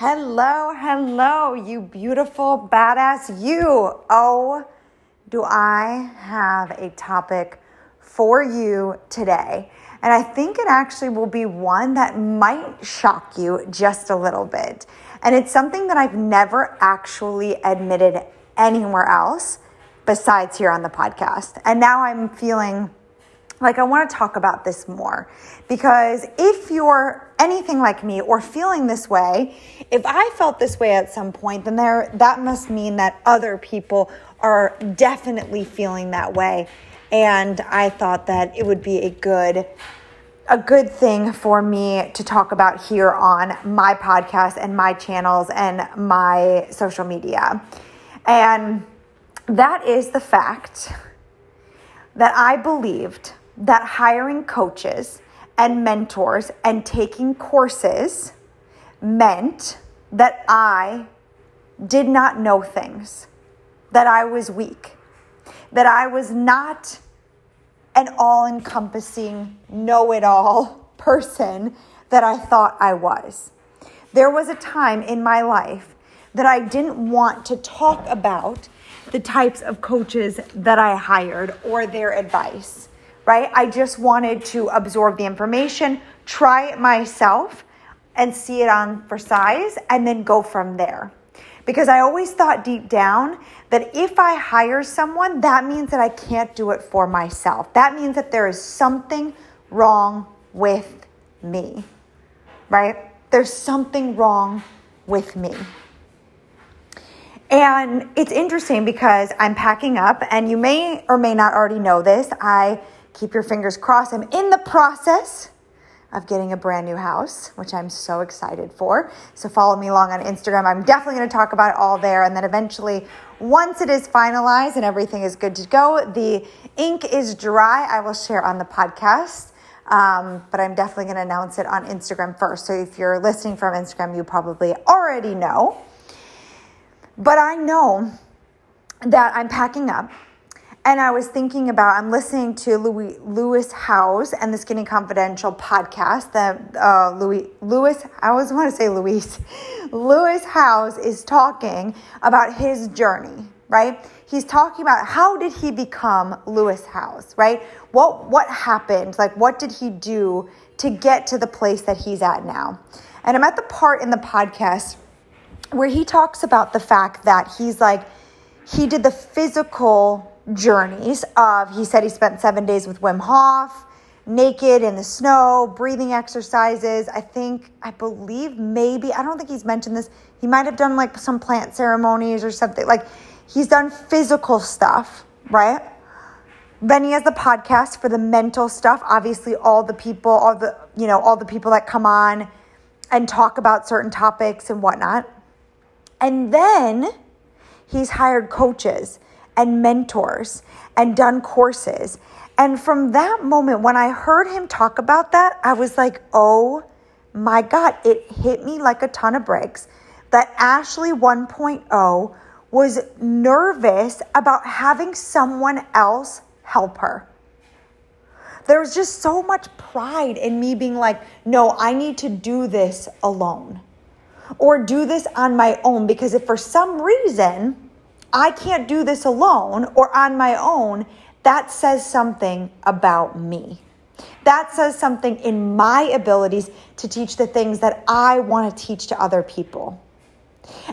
Hello, hello, you beautiful, badass you. Oh, do I have a topic for you today? And I think it actually will be one that might shock you just a little bit. And it's something that I've never actually admitted anywhere else besides here on the podcast. And now I'm feeling like I want to talk about this more because if you're anything like me or feeling this way, if I felt this way at some point, then there that must mean that other people are definitely feeling that way. And I thought that it would be a good a good thing for me to talk about here on my podcast and my channels and my social media. And that is the fact that I believed that hiring coaches and mentors and taking courses meant that I did not know things, that I was weak, that I was not an all encompassing, know it all person that I thought I was. There was a time in my life that I didn't want to talk about the types of coaches that I hired or their advice right? I just wanted to absorb the information, try it myself, and see it on for size, and then go from there. Because I always thought deep down that if I hire someone, that means that I can't do it for myself. That means that there is something wrong with me, right? There's something wrong with me. And it's interesting because I'm packing up, and you may or may not already know this. I keep your fingers crossed. I'm in the process of getting a brand new house, which I'm so excited for. So follow me along on Instagram. I'm definitely going to talk about it all there. And then eventually, once it is finalized and everything is good to go, the ink is dry, I will share on the podcast. Um, but I'm definitely going to announce it on Instagram first. So if you're listening from Instagram, you probably already know. But I know that I'm packing up and I was thinking about, I'm listening to Louis, Lewis Howes and the Skinny Confidential podcast that uh, Louis, Lewis, I always want to say Louise, Lewis Howes is talking about his journey, right? He's talking about how did he become Lewis Howes, right? What, what happened? Like, what did he do to get to the place that he's at now? And I'm at the part in the podcast where he talks about the fact that he's like, he did the physical journeys of he said he spent seven days with Wim Hof, naked in the snow, breathing exercises. I think, I believe maybe, I don't think he's mentioned this. He might have done like some plant ceremonies or something. Like he's done physical stuff, right? Then he has the podcast for the mental stuff. Obviously, all the people, all the, you know, all the people that come on and talk about certain topics and whatnot. And then he's hired coaches and mentors and done courses. And from that moment, when I heard him talk about that, I was like, oh my God, it hit me like a ton of bricks that Ashley 1.0 was nervous about having someone else help her. There was just so much pride in me being like, no, I need to do this alone or do this on my own because if for some reason, I can't do this alone or on my own, that says something about me. That says something in my abilities to teach the things that I want to teach to other people.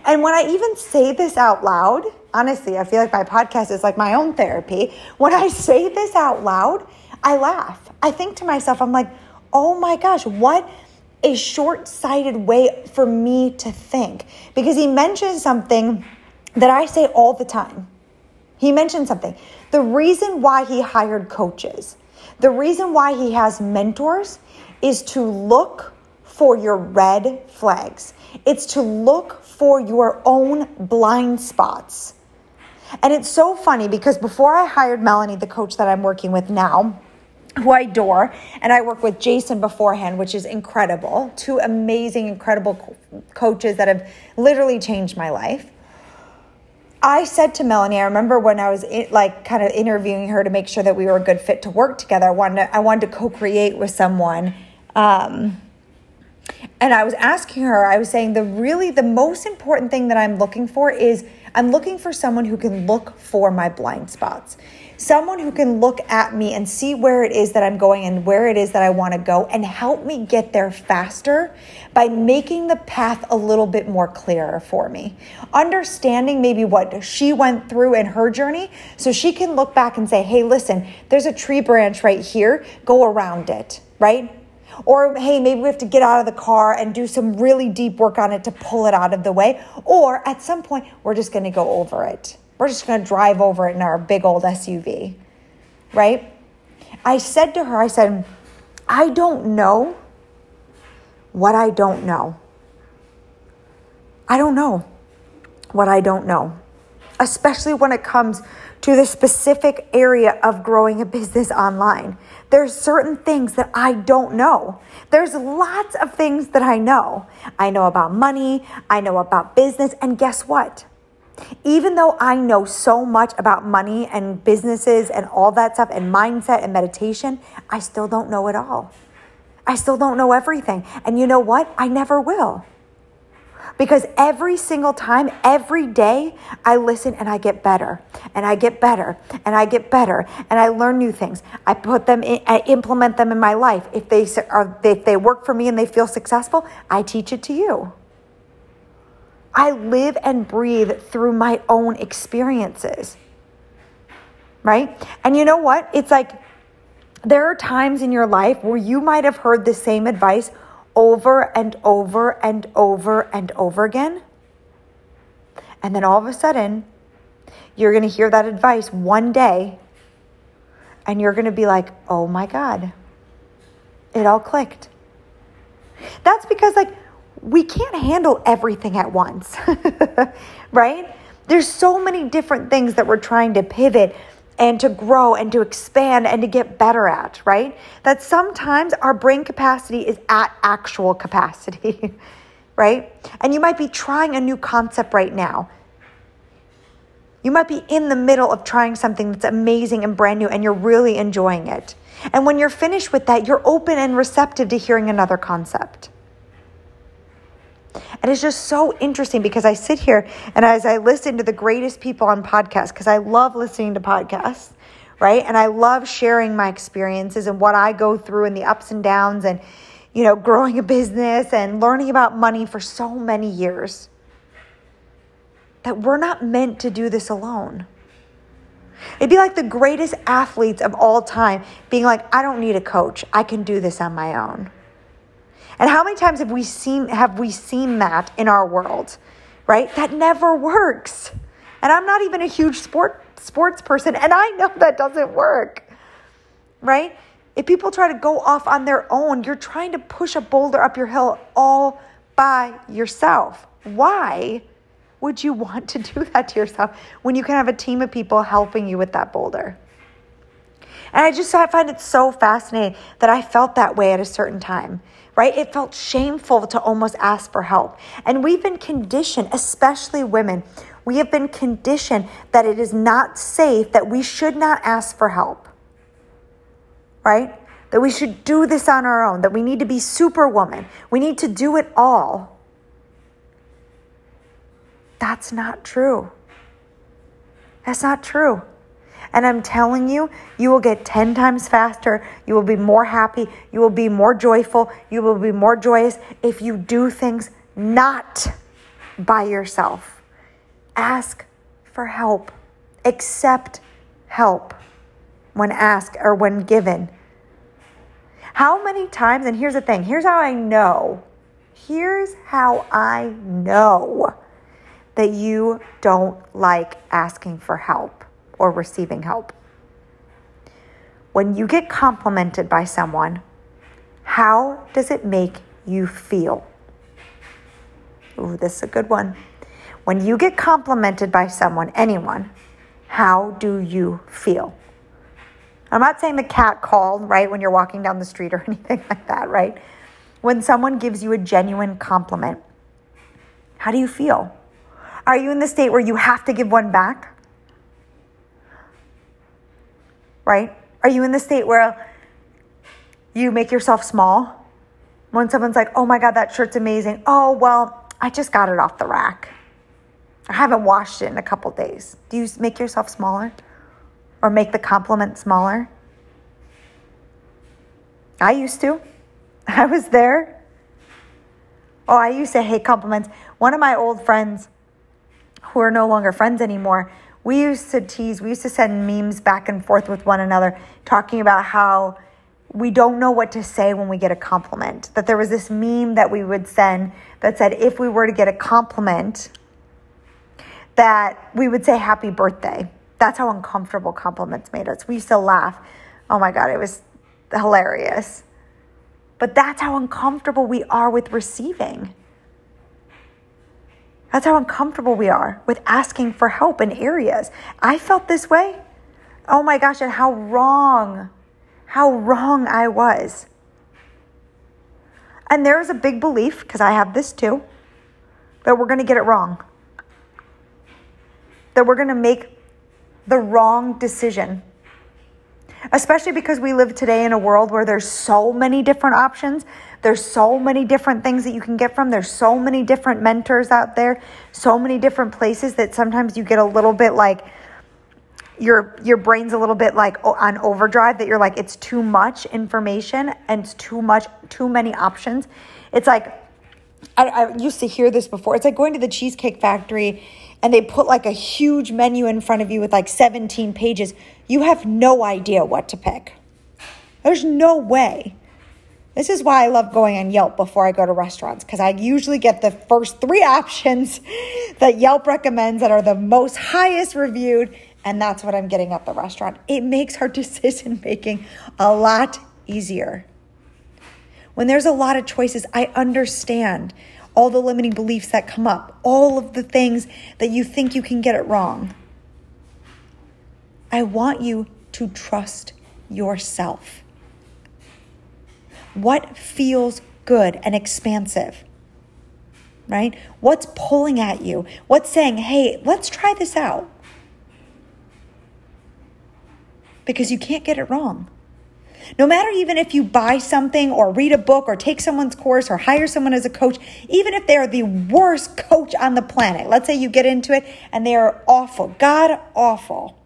And when I even say this out loud, honestly, I feel like my podcast is like my own therapy. When I say this out loud, I laugh. I think to myself, I'm like, oh my gosh, what a short sighted way for me to think. Because he mentioned something that I say all the time. He mentioned something. The reason why he hired coaches, the reason why he has mentors is to look for your red flags. It's to look for your own blind spots. And it's so funny because before I hired Melanie, the coach that I'm working with now, who I adore, and I work with Jason beforehand, which is incredible. Two amazing, incredible co- coaches that have literally changed my life. I said to Melanie, I remember when I was in, like kind of interviewing her to make sure that we were a good fit to work together. I wanted to, I wanted to co-create with someone um, and I was asking her, I was saying the really the most important thing that I'm looking for is I'm looking for someone who can look for my blind spots. Someone who can look at me and see where it is that I'm going and where it is that I want to go and help me get there faster by making the path a little bit more clearer for me. Understanding maybe what she went through in her journey so she can look back and say, hey, listen, there's a tree branch right here, go around it, right? Or, hey, maybe we have to get out of the car and do some really deep work on it to pull it out of the way. Or at some point, we're just going to go over it. We're just going to drive over it in our big old SUV, right? I said to her, I said, I don't know what I don't know. I don't know what I don't know, especially when it comes to the specific area of growing a business online. There's certain things that I don't know. There's lots of things that I know. I know about money, I know about business, and guess what? Even though I know so much about money and businesses and all that stuff and mindset and meditation, I still don't know it all. I still don't know everything. And you know what? I never will. Because every single time, every day, I listen and I get better and I get better and I get better and I learn new things. I put them in, I implement them in my life. If they are, if they work for me and they feel successful, I teach it to you. I live and breathe through my own experiences. Right? And you know what? It's like there are times in your life where you might have heard the same advice over and over and over and over again. And then all of a sudden, you're going to hear that advice one day and you're going to be like, oh my God, it all clicked. That's because, like, we can't handle everything at once, right? There's so many different things that we're trying to pivot and to grow and to expand and to get better at, right? That sometimes our brain capacity is at actual capacity, right? And you might be trying a new concept right now. You might be in the middle of trying something that's amazing and brand new and you're really enjoying it. And when you're finished with that, you're open and receptive to hearing another concept. And it's just so interesting because I sit here and as I listen to the greatest people on podcasts, because I love listening to podcasts, right? And I love sharing my experiences and what I go through and the ups and downs and, you know, growing a business and learning about money for so many years. That we're not meant to do this alone. It'd be like the greatest athletes of all time being like, I don't need a coach. I can do this on my own. And how many times have we seen have we seen that in our world? Right? That never works. And I'm not even a huge sport sports person and I know that doesn't work. Right? If people try to go off on their own, you're trying to push a boulder up your hill all by yourself. Why would you want to do that to yourself when you can have a team of people helping you with that boulder? And I just I find it so fascinating that I felt that way at a certain time right? It felt shameful to almost ask for help. And we've been conditioned, especially women, we have been conditioned that it is not safe, that we should not ask for help, right? That we should do this on our own, that we need to be superwoman, we need to do it all. That's not true. That's not true. And I'm telling you, you will get 10 times faster. You will be more happy. You will be more joyful. You will be more joyous if you do things not by yourself. Ask for help. Accept help when asked or when given. How many times, and here's the thing here's how I know. Here's how I know that you don't like asking for help or receiving help. When you get complimented by someone, how does it make you feel? Ooh, this is a good one. When you get complimented by someone, anyone, how do you feel? I'm not saying the cat call, right, when you're walking down the street or anything like that, right? When someone gives you a genuine compliment, how do you feel? Are you in the state where you have to give one back? Right? Are you in the state where you make yourself small when someone's like, oh my God, that shirt's amazing. Oh, well, I just got it off the rack. I haven't washed it in a couple days. Do you make yourself smaller or make the compliment smaller? I used to. I was there. Oh, I used to hate compliments. One of my old friends, who are no longer friends anymore, we used to tease, we used to send memes back and forth with one another, talking about how we don't know what to say when we get a compliment. That there was this meme that we would send that said, if we were to get a compliment, that we would say happy birthday. That's how uncomfortable compliments made us. We used to laugh. Oh my God, it was hilarious. But that's how uncomfortable we are with receiving. That's how uncomfortable we are with asking for help in areas. I felt this way. Oh my gosh, and how wrong, how wrong I was. And there is a big belief, because I have this too, that we're going to get it wrong. That we're going to make the wrong decision especially because we live today in a world where there's so many different options. There's so many different things that you can get from. There's so many different mentors out there, so many different places that sometimes you get a little bit like your your brain's a little bit like on overdrive that you're like it's too much information and it's too much too many options. It's like I, I used to hear this before. It's like going to the Cheesecake Factory and they put like a huge menu in front of you with like 17 pages. You have no idea what to pick. There's no way. This is why I love going on Yelp before I go to restaurants because I usually get the first three options that Yelp recommends that are the most highest reviewed, and that's what I'm getting at the restaurant. It makes our decision making a lot easier. When there's a lot of choices, I understand all the limiting beliefs that come up, all of the things that you think you can get it wrong. I want you to trust yourself. What feels good and expansive? Right? What's pulling at you? What's saying, hey, let's try this out? Because you can't get it wrong. No matter even if you buy something or read a book or take someone's course or hire someone as a coach, even if they are the worst coach on the planet, let's say you get into it and they are awful, God awful,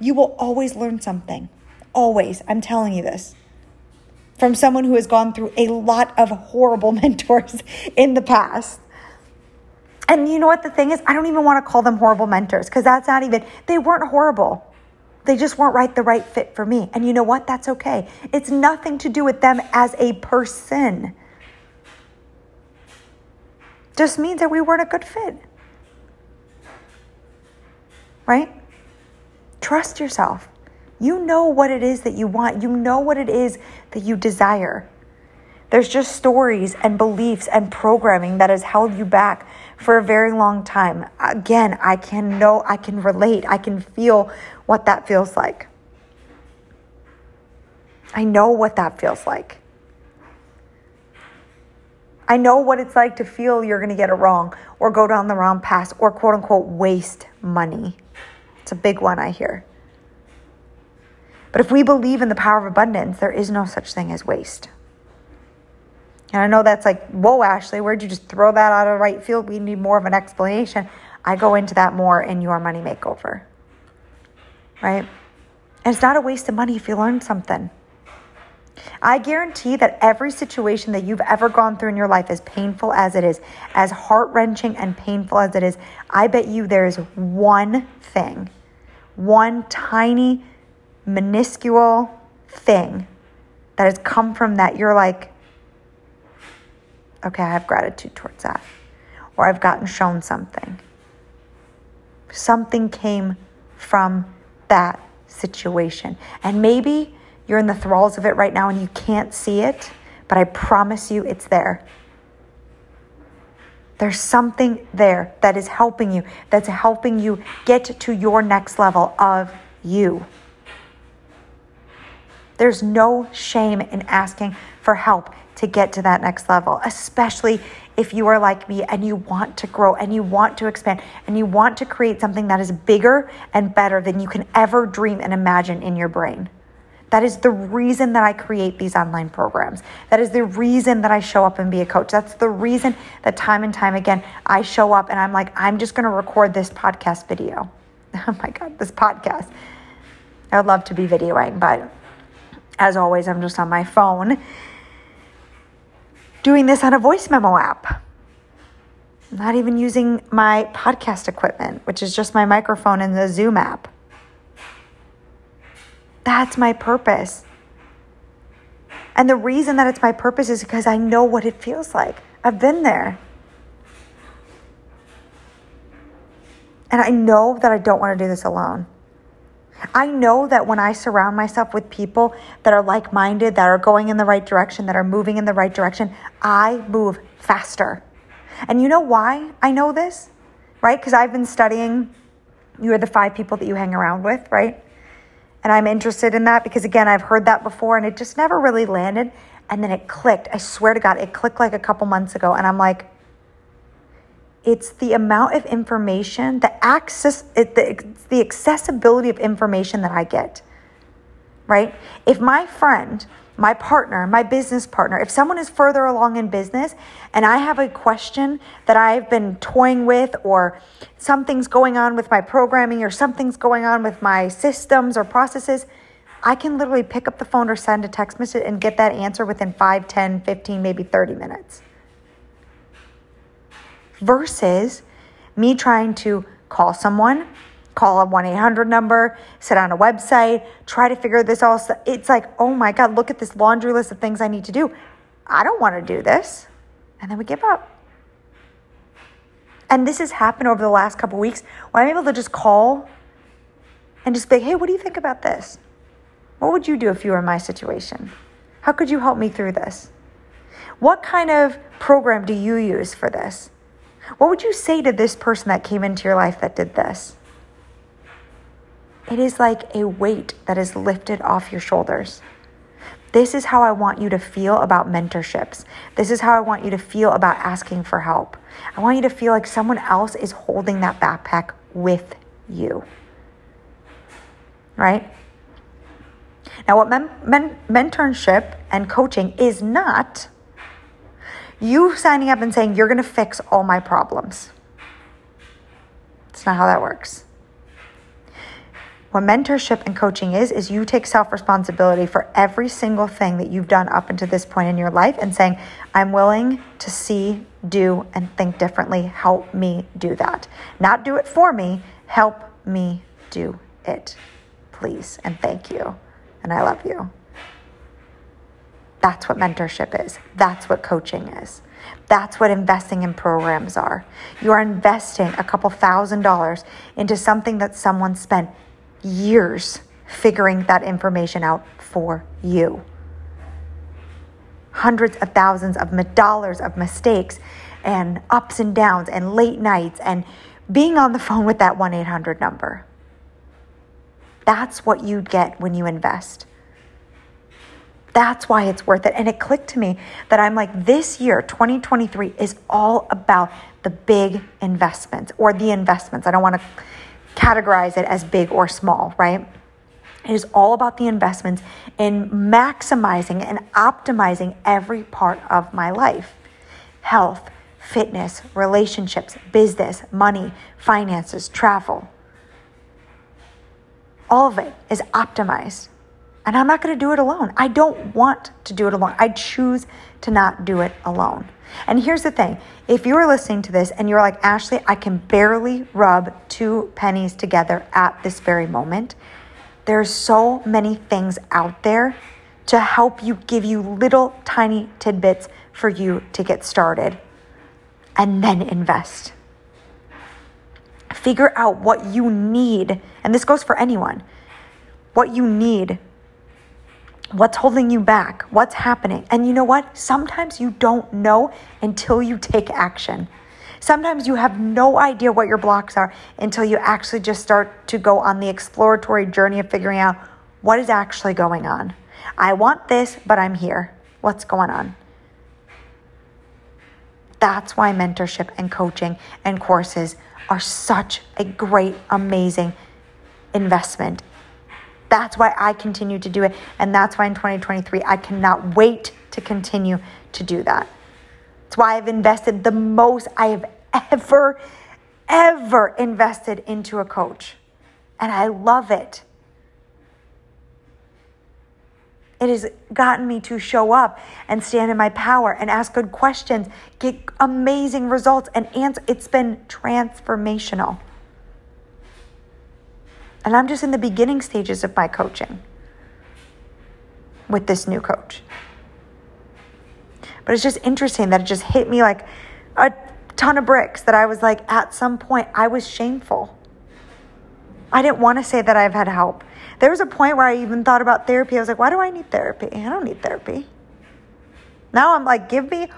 you will always learn something. Always. I'm telling you this. From someone who has gone through a lot of horrible mentors in the past. And you know what the thing is? I don't even want to call them horrible mentors because that's not even, they weren't horrible. They just weren't right the right fit for me. And you know what? That's okay. It's nothing to do with them as a person. Just means that we weren't a good fit. Right? Trust yourself. You know what it is that you want. You know what it is that you desire. There's just stories and beliefs and programming that has held you back for a very long time. Again, I can know, I can relate, I can feel what that feels like. I know what that feels like. I know what it's like to feel you're going to get it wrong or go down the wrong path or quote unquote waste money. It's a big one I hear. But if we believe in the power of abundance, there is no such thing as waste. And I know that's like, whoa, Ashley, where'd you just throw that out of right field? We need more of an explanation. I go into that more in your money makeover. Right? And it's not a waste of money if you learn something. I guarantee that every situation that you've ever gone through in your life, as painful as it is, as heart wrenching and painful as it is, I bet you there is one thing, one tiny, minuscule thing that has come from that. You're like, okay, I have gratitude towards that. Or I've gotten shown something. Something came from that situation. And maybe you're in the thralls of it right now and you can't see it, but I promise you it's there. There's something there that is helping you, that's helping you get to your next level of you. There's no shame in asking for help to get to that next level, especially if you are like me and you want to grow and you want to expand and you want to create something that is bigger and better than you can ever dream and imagine in your brain. That is the reason that I create these online programs. That is the reason that I show up and be a coach. That's the reason that time and time again I show up and I'm like, I'm just going to record this podcast video. Oh my God, this podcast. I would love to be videoing, but as always, I'm just on my phone doing this on a voice memo app. not even using my podcast equipment, which is just my microphone and the Zoom app. That's my purpose. And the reason that it's my purpose is because I know what it feels like. I've been there. And I know that I don't want to do this alone. I know that when I surround myself with people that are like minded, that are going in the right direction, that are moving in the right direction, I move faster. And you know why I know this? Right? Because I've been studying, you are the five people that you hang around with, right? And I'm interested in that because, again, I've heard that before and it just never really landed. And then it clicked. I swear to God, it clicked like a couple months ago. And I'm like, it's the amount of information, the access, it, the, the accessibility of information that I get, right? If my friend my partner, my business partner, if someone is further along in business and I have a question that I've been toying with, or something's going on with my programming, or something's going on with my systems or processes, I can literally pick up the phone or send a text message and get that answer within 5, 10, 15, maybe 30 minutes. Versus me trying to call someone, call a 1 800 number, sit on a website, try to figure this all. It's like, oh my God, look at this laundry list of things I need to do. I don't want to do this. And then we give up. And this has happened over the last couple weeks where I'm able to just call and just be hey, what do you think about this? What would you do if you were in my situation? How could you help me through this? What kind of program do you use for this? What would you say to this person that came into your life that did this? It is like a weight that is lifted off your shoulders. This is how I want you to feel about mentorships. This is how I want you to feel about asking for help. I want you to feel like someone else is holding that backpack with you. Right? Now, what men- men- mentorship and coaching is not you signing up and saying, You're going to fix all my problems. It's not how that works. What mentorship and coaching is, is you take self responsibility for every single thing that you've done up until this point in your life and saying, I'm willing to see, do, and think differently. Help me do that. Not do it for me, help me do it. Please and thank you. And I love you. That's what mentorship is. That's what coaching is. That's what investing in programs are. You are investing a couple thousand dollars into something that someone spent years figuring that information out for you. Hundreds of thousands of dollars of mistakes and ups and downs and late nights and being on the phone with that 1 800 number. That's what you get when you invest. That's why it's worth it. And it clicked to me that I'm like, this year, 2023, is all about the big investments or the investments. I don't want to categorize it as big or small, right? It is all about the investments in maximizing and optimizing every part of my life health, fitness, relationships, business, money, finances, travel. All of it is optimized. And I'm not going to do it alone. I don't want to do it alone. I choose to not do it alone. And here's the thing if you're listening to this and you're like, Ashley, I can barely rub two pennies together at this very moment, there's so many things out there to help you give you little tiny tidbits for you to get started and then invest. Figure out what you need, and this goes for anyone what you need What's holding you back? What's happening? And you know what? Sometimes you don't know until you take action. Sometimes you have no idea what your blocks are until you actually just start to go on the exploratory journey of figuring out what is actually going on. I want this, but I'm here. What's going on? That's why mentorship and coaching and courses are such a great, amazing investment That's why I continue to do it. And that's why in 2023, I cannot wait to continue to do that. It's why I've invested the most I have ever, ever invested into a coach. And I love it. It has gotten me to show up and stand in my power and ask good questions, get amazing results, and answer. It's been transformational. And I'm just in the beginning stages of my coaching with this new coach. But it's just interesting that it just hit me like a ton of bricks that I was like, at some point, I was shameful. I didn't want to say that I've had help. There was a point where I even thought about therapy. I was like, why do I need therapy? I don't need therapy. Now I'm like, give me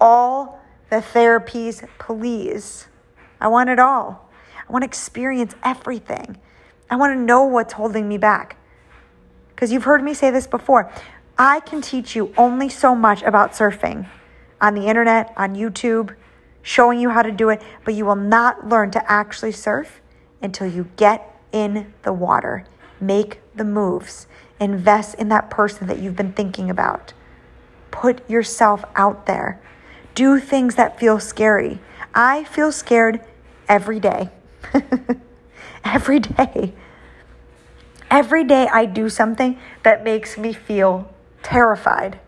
all the therapies, please. I want it all. I want to experience everything. I want to know what's holding me back. Because you've heard me say this before. I can teach you only so much about surfing on the internet, on YouTube, showing you how to do it, but you will not learn to actually surf until you get in the water Make the moves. Invest in that person that you've been thinking about. Put yourself out there. Do things that feel scary. I feel scared every day. every day. Every day I do something that makes me feel terrified.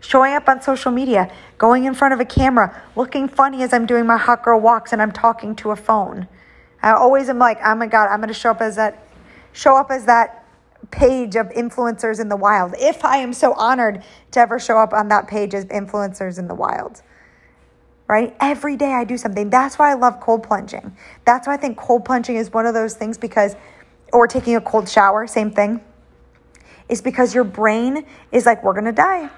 Showing up on social media, going in front of a camera, looking funny as I'm doing my hot girl walks and I'm talking to a phone. I always am like, oh my God, I'm to show up as that show up as that page of influencers in the wild. If I am so honored to ever show up on that page as influencers in the wild. Right? Every day I do something. That's why I love cold plunging. That's why I think cold plunging is one of those things because, or taking a cold shower, same thing, is because your brain is like, we're to die.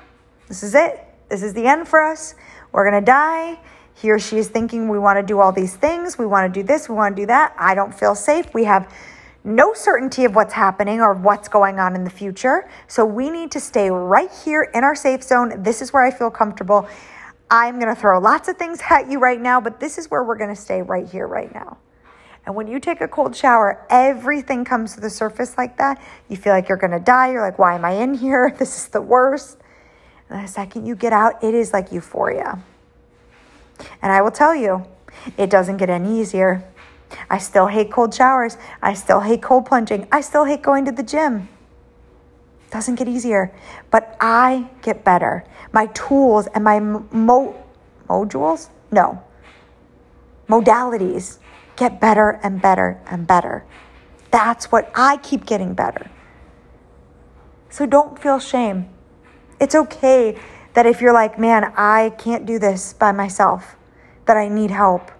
This is it. This is the end for us. We're to die. He or she is thinking we want to do all these things. We want to do this. We want to do that. I don't feel safe. We have no certainty of what's happening or what's going on in the future. So we need to stay right here in our safe zone. This is where I feel comfortable. I'm going to throw lots of things at you right now, but this is where we're going to stay right here, right now. And when you take a cold shower, everything comes to the surface like that. You feel like you're going to die. You're like, why am I in here? This is the worst. And the second you get out, it is like euphoria. And I will tell you, it doesn't get any easier. I still hate cold showers. I still hate cold plunging. I still hate going to the gym. Doesn't get easier, but I get better. My tools and my mo- modules, no, modalities get better and better and better. That's what I keep getting better. So don't feel shame. It's okay that if you're like, man, I can't do this by myself, that I need help.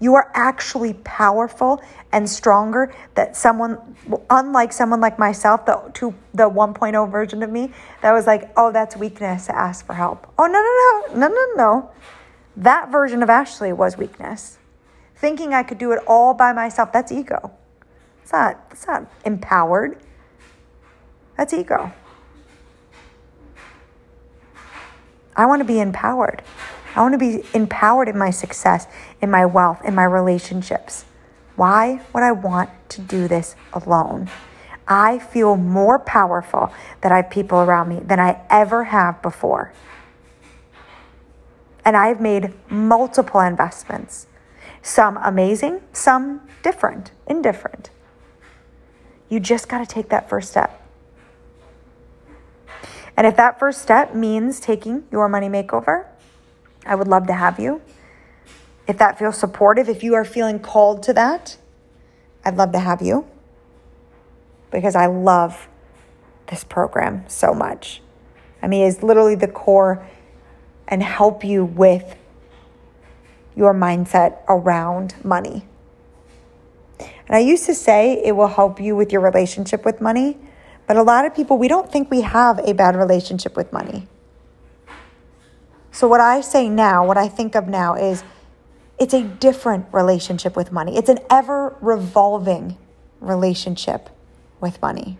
You are actually powerful and stronger that someone, unlike someone like myself, the, to the 1.0 version of me, that was like, oh, that's weakness to ask for help. Oh, no, no, no, no, no, no. That version of Ashley was weakness. Thinking I could do it all by myself, that's ego. It's not, it's not empowered. That's ego. I want to be empowered. I want to be empowered in my success, in my wealth, in my relationships. Why would I want to do this alone? I feel more powerful that I have people around me than I ever have before. And I've made multiple investments, some amazing, some different, indifferent. You just got to take that first step. And if that first step means taking your money makeover, I would love to have you. If that feels supportive, if you are feeling called to that, I'd love to have you because I love this program so much. I mean, it's literally the core and help you with your mindset around money. And I used to say it will help you with your relationship with money, but a lot of people, we don't think we have a bad relationship with money. So, what I say now, what I think of now is it's a different relationship with money, it's an ever revolving relationship with money.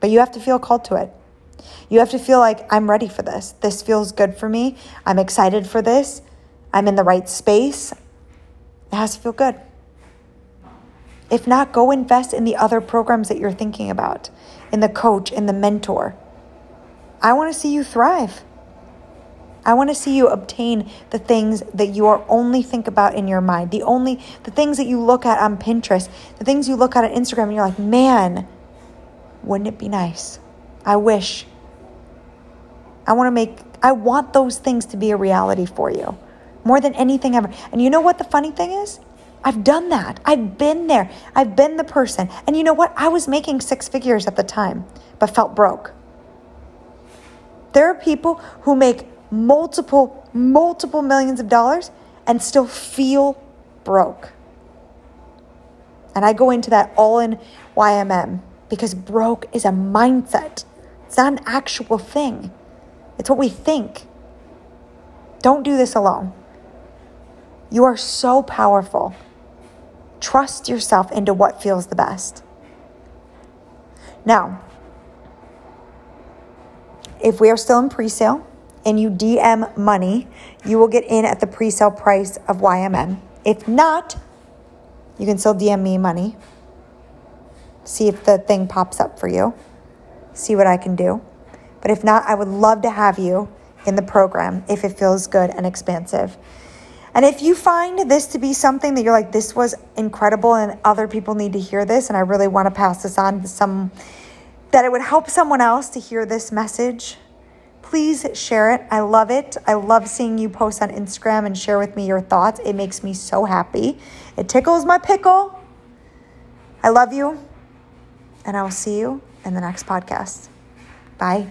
But you have to feel called to it. You have to feel like I'm ready for this. This feels good for me. I'm excited for this. I'm in the right space. It has to feel good. If not, go invest in the other programs that you're thinking about, in the coach, in the mentor. I want to see you thrive. I want to see you obtain the things that you are only think about in your mind, the only the things that you look at on Pinterest, the things you look at on Instagram and you're like, "Man, wouldn't it be nice? I wish. I want to make I want those things to be a reality for you more than anything ever. And you know what the funny thing is? I've done that. I've been there. I've been the person. And you know what? I was making six figures at the time, but felt broke. There are people who make multiple, multiple millions of dollars and still feel broke. And I go into that all in YMM because broke is a mindset. It's not an actual thing, it's what we think. Don't do this alone. You are so powerful. Trust yourself into what feels the best. Now, if we are still in pre sale, and you DM money, you will get in at the pre sale price of YMM. If not, you can still DM me money. See if the thing pops up for you. See what I can do. But if not, I would love to have you in the program if it feels good and expansive. And if you find this to be something that you're like, this was incredible and other people need to hear this, and I really want to pass this on to some, that it would help someone else to hear this message, Please share it. I love it. I love seeing you post on Instagram and share with me your thoughts. It makes me so happy. It tickles my pickle. I love you, and I will see you in the next podcast. Bye.